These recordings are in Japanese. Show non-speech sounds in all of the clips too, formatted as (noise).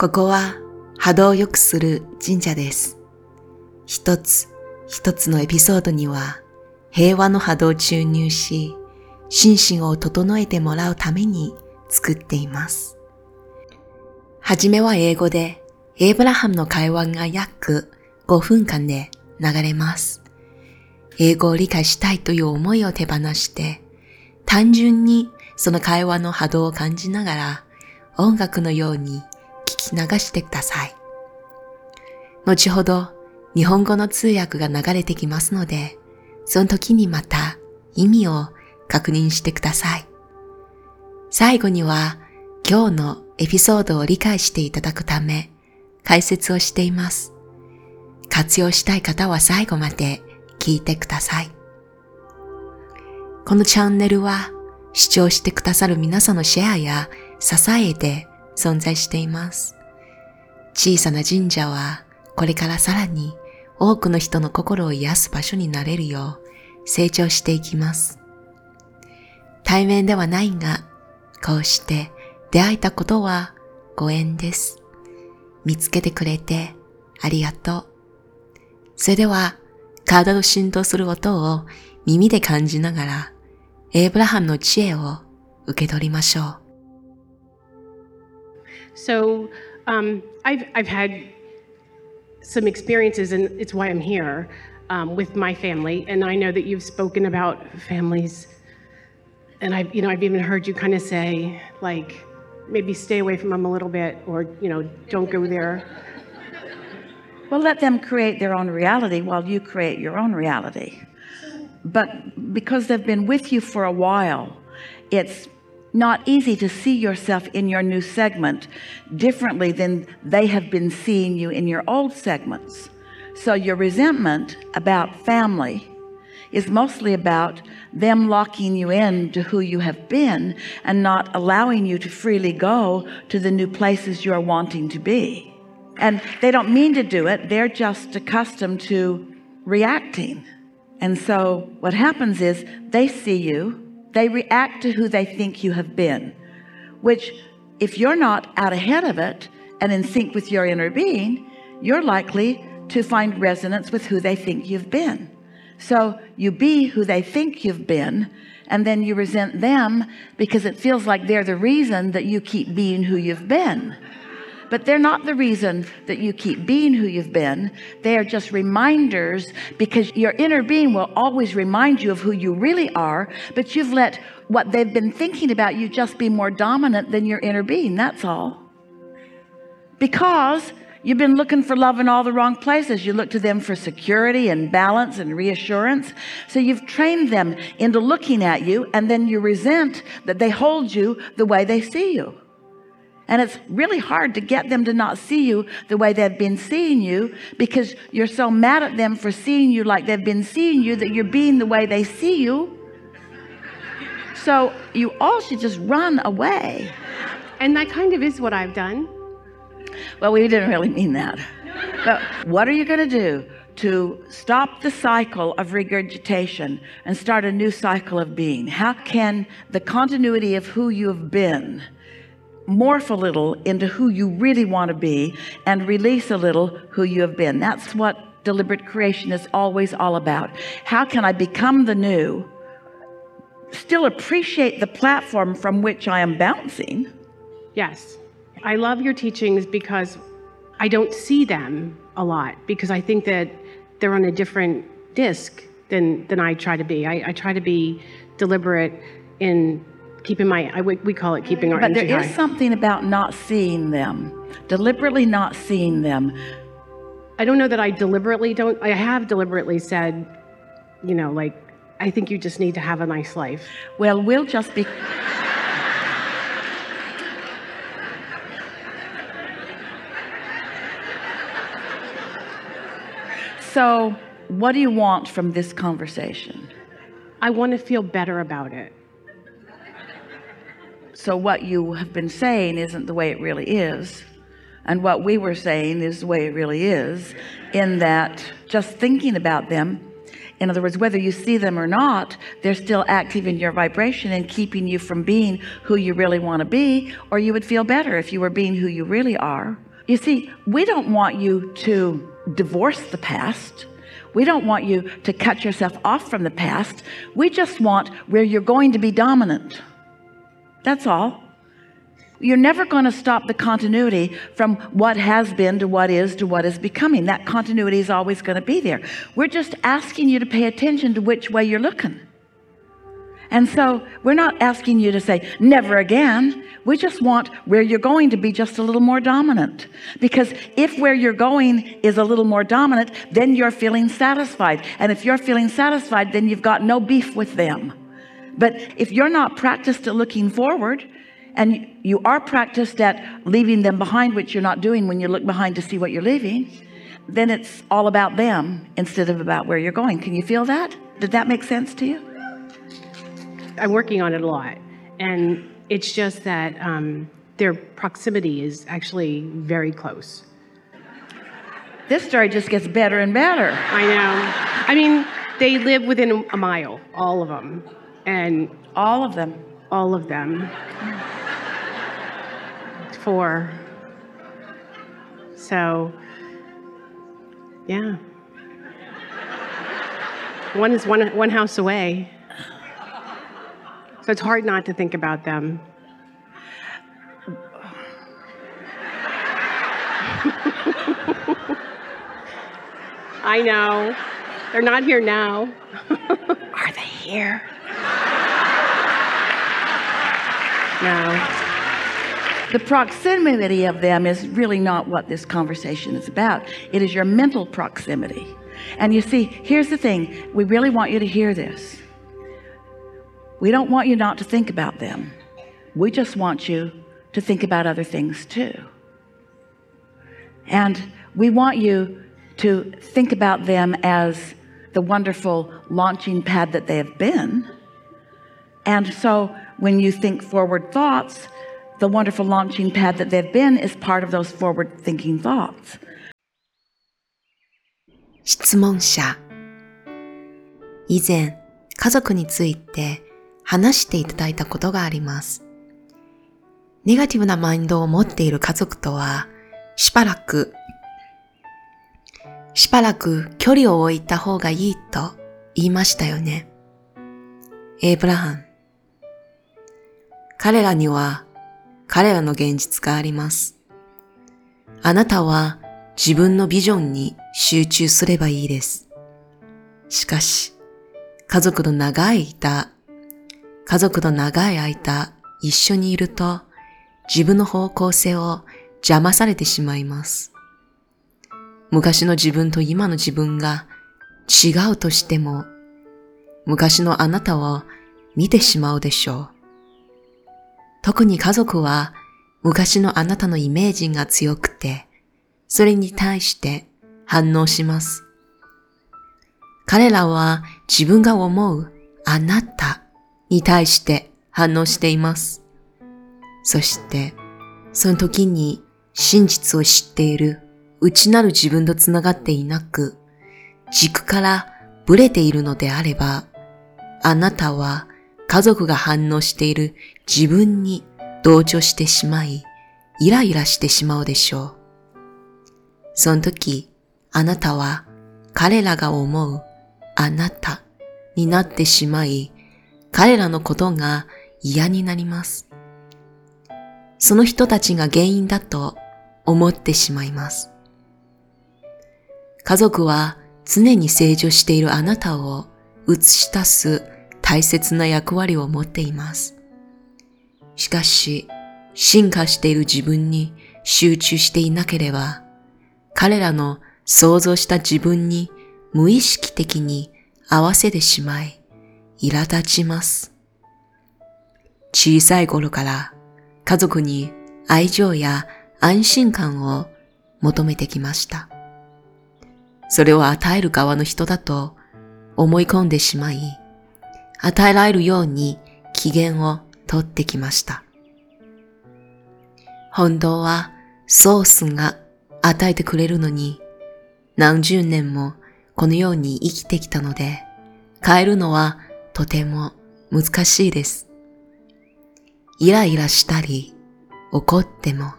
ここは波動を良くする神社です。一つ一つのエピソードには平和の波動を注入し、心身を整えてもらうために作っています。はじめは英語で、エイブラハムの会話が約5分間で流れます。英語を理解したいという思いを手放して、単純にその会話の波動を感じながら音楽のように聞き流してください。後ほど日本語の通訳が流れてきますので、その時にまた意味を確認してください。最後には今日のエピソードを理解していただくため解説をしています。活用したい方は最後まで聞いてください。このチャンネルは視聴してくださる皆さんのシェアや支えで存在しています。小さな神社はこれからさらに多くの人の心を癒す場所になれるよう成長していきます。対面ではないが、こうして出会えたことはご縁です。見つけてくれてありがとう。それでは、体の振動する音を耳で感じながら、エイブラハムの知恵を受け取りましょう。So um, I've, I've had some experiences, and it's why I'm here um, with my family. And I know that you've spoken about families, and I've, you know, I've even heard you kind of say, like, maybe stay away from them a little bit, or you know, don't go there. Well, let them create their own reality while you create your own reality. But because they've been with you for a while, it's not easy to see yourself in your new segment differently than they have been seeing you in your old segments. So your resentment about family is mostly about them locking you in to who you have been and not allowing you to freely go to the new places you're wanting to be. And they don't mean to do it, they're just accustomed to reacting. And so what happens is they see you, they react to who they think you have been, which, if you're not out ahead of it and in sync with your inner being, you're likely to find resonance with who they think you've been. So you be who they think you've been, and then you resent them because it feels like they're the reason that you keep being who you've been. But they're not the reason that you keep being who you've been. They are just reminders because your inner being will always remind you of who you really are, but you've let what they've been thinking about you just be more dominant than your inner being. That's all. Because you've been looking for love in all the wrong places. You look to them for security and balance and reassurance. So you've trained them into looking at you, and then you resent that they hold you the way they see you. And it's really hard to get them to not see you the way they've been seeing you because you're so mad at them for seeing you like they've been seeing you that you're being the way they see you. So you all should just run away. And that kind of is what I've done. Well, we didn't really mean that. But what are you going to do to stop the cycle of regurgitation and start a new cycle of being? How can the continuity of who you have been morph a little into who you really want to be and release a little who you have been? That's what deliberate creation is always all about. How can I become the new? Still appreciate the platform from which I am bouncing. Yes. I love your teachings because I don't see them a lot because I think that they're on a different disc than, than I try to be. I, I try to be deliberate in keeping my, I, we we call it keeping our But there is high. something about not seeing them, deliberately not seeing them. I don't know that I deliberately don't, I have deliberately said, you know, like, I think you just need to have a nice life. Well, we'll just be. So, what do you want from this conversation? I want to feel better about it. So, what you have been saying isn't the way it really is. And what we were saying is the way it really is, in that just thinking about them, in other words, whether you see them or not, they're still active in your vibration and keeping you from being who you really want to be, or you would feel better if you were being who you really are. You see, we don't want you to divorce the past. We don't want you to cut yourself off from the past. We just want where you're going to be dominant. That's all. You're never going to stop the continuity from what has been to what is to what is becoming. That continuity is always going to be there. We're just asking you to pay attention to which way you're looking. And so we're not asking you to say, never again. We just want where you're going to be just a little more dominant. Because if where you're going is a little more dominant, then you're feeling satisfied. And if you're feeling satisfied, then you've got no beef with them. But if you're not practiced at looking forward, and you are practiced at leaving them behind, which you're not doing when you look behind to see what you're leaving, then it's all about them instead of about where you're going. Can you feel that? Did that make sense to you? I'm working on it a lot. And it's just that um, their proximity is actually very close. This story just gets better and better. I know. I mean, they live within a mile, all of them. And All of them. all of them. Four. So, yeah. One is one, one house away. So it's hard not to think about them. (laughs) I know. They're not here now. (laughs) Are they here? No. The proximity of them is really not what this conversation is about. It is your mental proximity. And you see, here's the thing we really want you to hear this. We don't want you not to think about them, we just want you to think about other things too. And we want you to think about them as the wonderful launching pad that they have been. And so when you think forward thoughts, the wonderful launching pad that they've been is part of those forward thinking thoughts. 質問者以前家族について話していただいたことがあります。ネガティブなマインドを持っている家族とはしばらくしばらく距離を置いた方がいいと言いましたよね。エイブラハン。彼らには彼らの現実があります。あなたは自分のビジョンに集中すればいいです。しかし、家族の長い間、家族の長い間一緒にいると自分の方向性を邪魔されてしまいます。昔の自分と今の自分が違うとしても、昔のあなたを見てしまうでしょう。特に家族は昔のあなたのイメージが強くて、それに対して反応します。彼らは自分が思うあなたに対して反応しています。そして、その時に真実を知っている内なる自分とつながっていなく、軸からブレているのであれば、あなたは家族が反応している自分に同調してしまい、イライラしてしまうでしょう。その時、あなたは彼らが思うあなたになってしまい、彼らのことが嫌になります。その人たちが原因だと思ってしまいます。家族は常に成長しているあなたを映し出す大切な役割を持っています。しかし、進化している自分に集中していなければ、彼らの想像した自分に無意識的に合わせてしまい、苛立ちます。小さい頃から家族に愛情や安心感を求めてきました。それを与える側の人だと思い込んでしまい、与えられるように機嫌を取ってきました。本当はソースが与えてくれるのに、何十年もこのように生きてきたので、変えるのはとても難しいです。イライラしたり、怒っても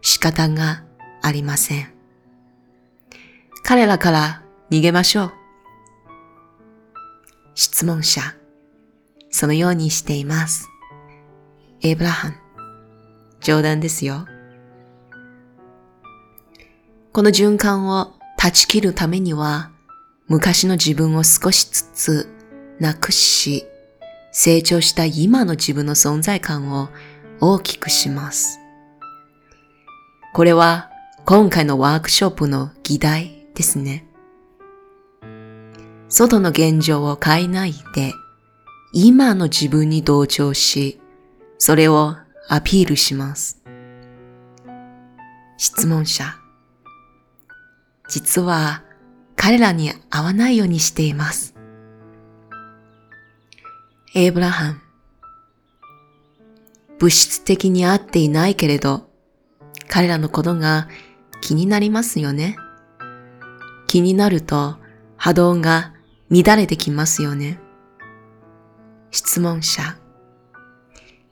仕方がありません。彼らから逃げましょう。質問者、そのようにしています。エブラハン、冗談ですよ。この循環を断ち切るためには、昔の自分を少しずつなくし、成長した今の自分の存在感を大きくします。これは今回のワークショップの議題ですね。外の現状を変えないで、今の自分に同調し、それをアピールします。質問者。実は彼らに合わないようにしています。エイブラハン。物質的に合っていないけれど、彼らのことが気になりますよね。気になると波動が乱れてきますよね。質問者。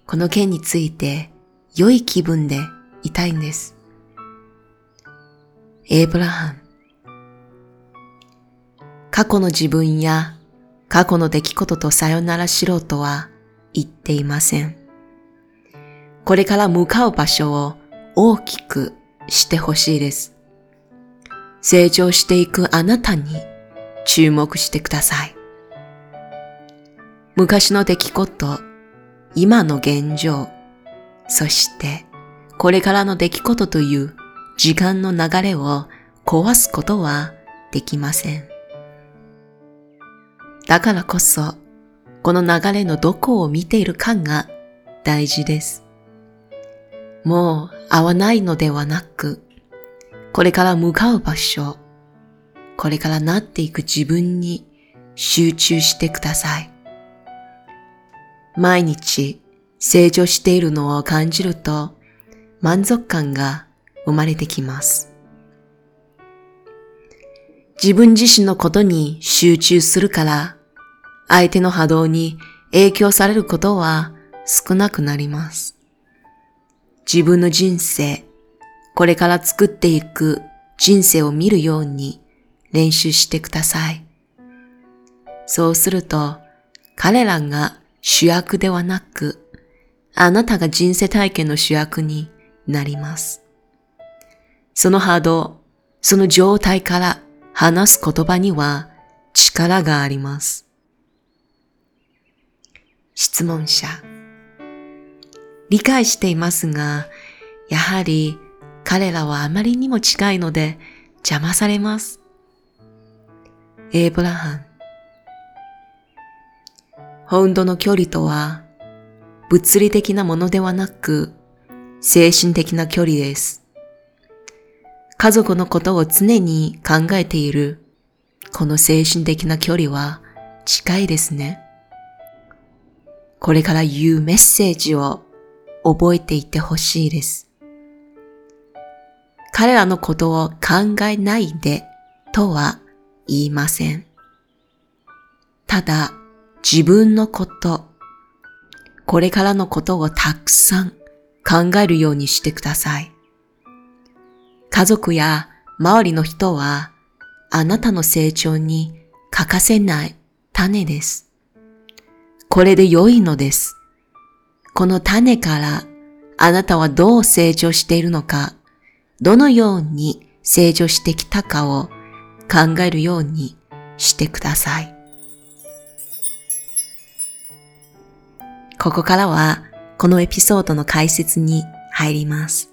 この件について良い気分でいたいんです。エイブラハン。過去の自分や過去の出来事とさよならしろとは言っていません。これから向かう場所を大きくしてほしいです。成長していくあなたに注目してください。昔の出来事、今の現状、そしてこれからの出来事という時間の流れを壊すことはできません。だからこそ、この流れのどこを見ているかが大事です。もう合わないのではなく、これから向かう場所、これからなっていく自分に集中してください。毎日成長しているのを感じると満足感が生まれてきます。自分自身のことに集中するから、相手の波動に影響されることは少なくなります。自分の人生、これから作っていく人生を見るように練習してください。そうすると、彼らが主役ではなく、あなたが人生体験の主役になります。その波動、その状態から話す言葉には力があります。質問者。理解していますが、やはり彼らはあまりにも近いので邪魔されます。エイブラハン。本当の距離とは物理的なものではなく精神的な距離です。家族のことを常に考えているこの精神的な距離は近いですね。これから言うメッセージを覚えていてほしいです。彼らのことを考えないでとは言いません。ただ自分のこと、これからのことをたくさん考えるようにしてください。家族や周りの人はあなたの成長に欠かせない種です。これで良いのです。この種からあなたはどう成長しているのか、どのように成長してきたかを考えるようにしてください。ここからはこのエピソードの解説に入ります。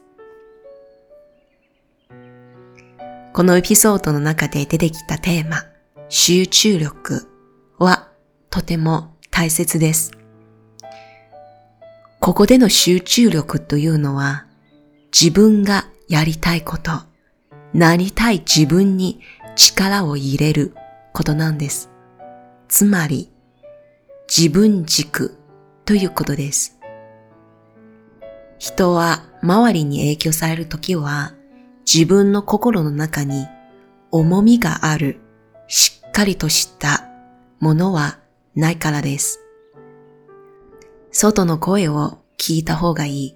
このエピソードの中で出てきたテーマ、集中力はとても大切です。ここでの集中力というのは自分がやりたいこと、なりたい自分に力を入れることなんです。つまり自分軸ということです。人は周りに影響されるときは自分の心の中に重みがあるしっかりとしたものはないからです。外の声を聞いた方がいい。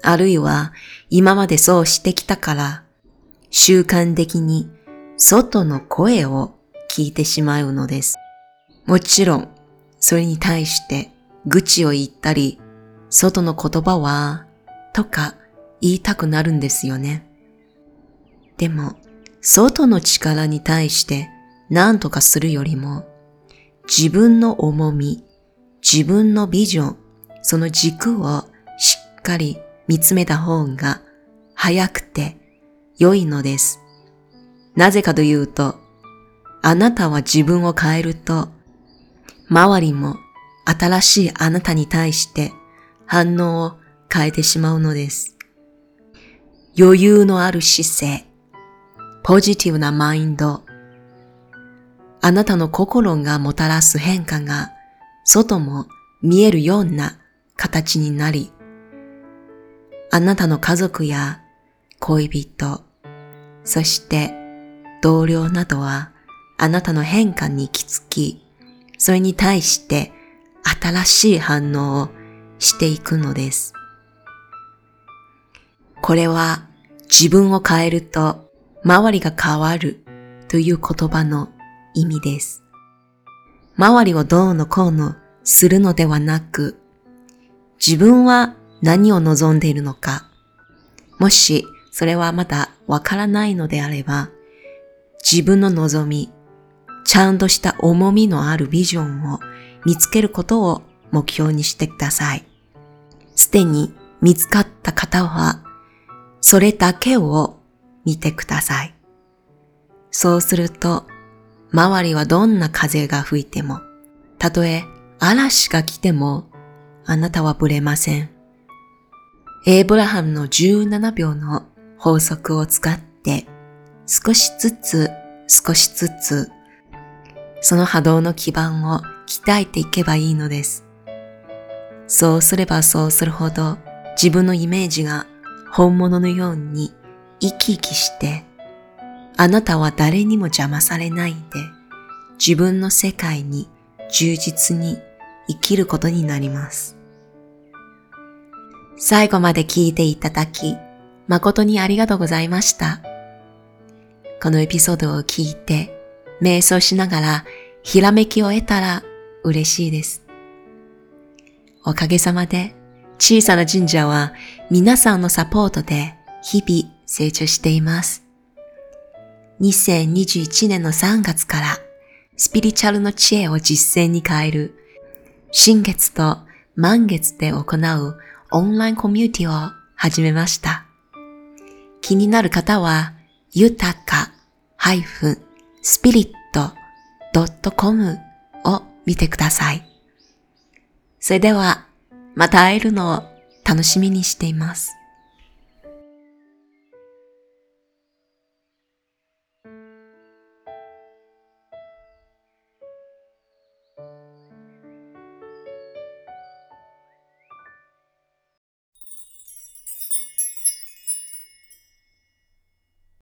あるいは今までそうしてきたから習慣的に外の声を聞いてしまうのです。もちろん、それに対して愚痴を言ったり、外の言葉は、とか言いたくなるんですよね。でも、外の力に対して何とかするよりも、自分の重み、自分のビジョン、その軸をしっかり見つめた方が早くて良いのです。なぜかというと、あなたは自分を変えると、周りも新しいあなたに対して反応を変えてしまうのです。余裕のある姿勢、ポジティブなマインド、あなたの心がもたらす変化が外も見えるような形になり、あなたの家族や恋人、そして同僚などはあなたの変化に気づき、それに対して新しい反応をしていくのです。これは自分を変えると周りが変わるという言葉の意味です。周りをどうのこうのするのではなく、自分は何を望んでいるのか、もしそれはまだわからないのであれば、自分の望み、ちゃんとした重みのあるビジョンを見つけることを目標にしてください。すでに見つかった方は、それだけを見てください。そうすると、周りはどんな風が吹いても、たとえ嵐が来ても、あなたはぶれません。エイブラハムの17秒の法則を使って、少しずつ少しずつ、その波動の基盤を鍛えていけばいいのです。そうすればそうするほど、自分のイメージが本物のように生き生きして、あなたは誰にも邪魔されないで、自分の世界に充実に生きることになります。最後まで聞いていただき、誠にありがとうございました。このエピソードを聞いて、瞑想しながらひらめきを得たら嬉しいです。おかげさまで、小さな神社は皆さんのサポートで日々成長しています。2021年の3月からスピリチュアルの知恵を実践に変える新月と満月で行うオンラインコミュニティを始めました。気になる方は、豊か -spirit.com 見てください。それでは、また会えるのを楽しみにしています。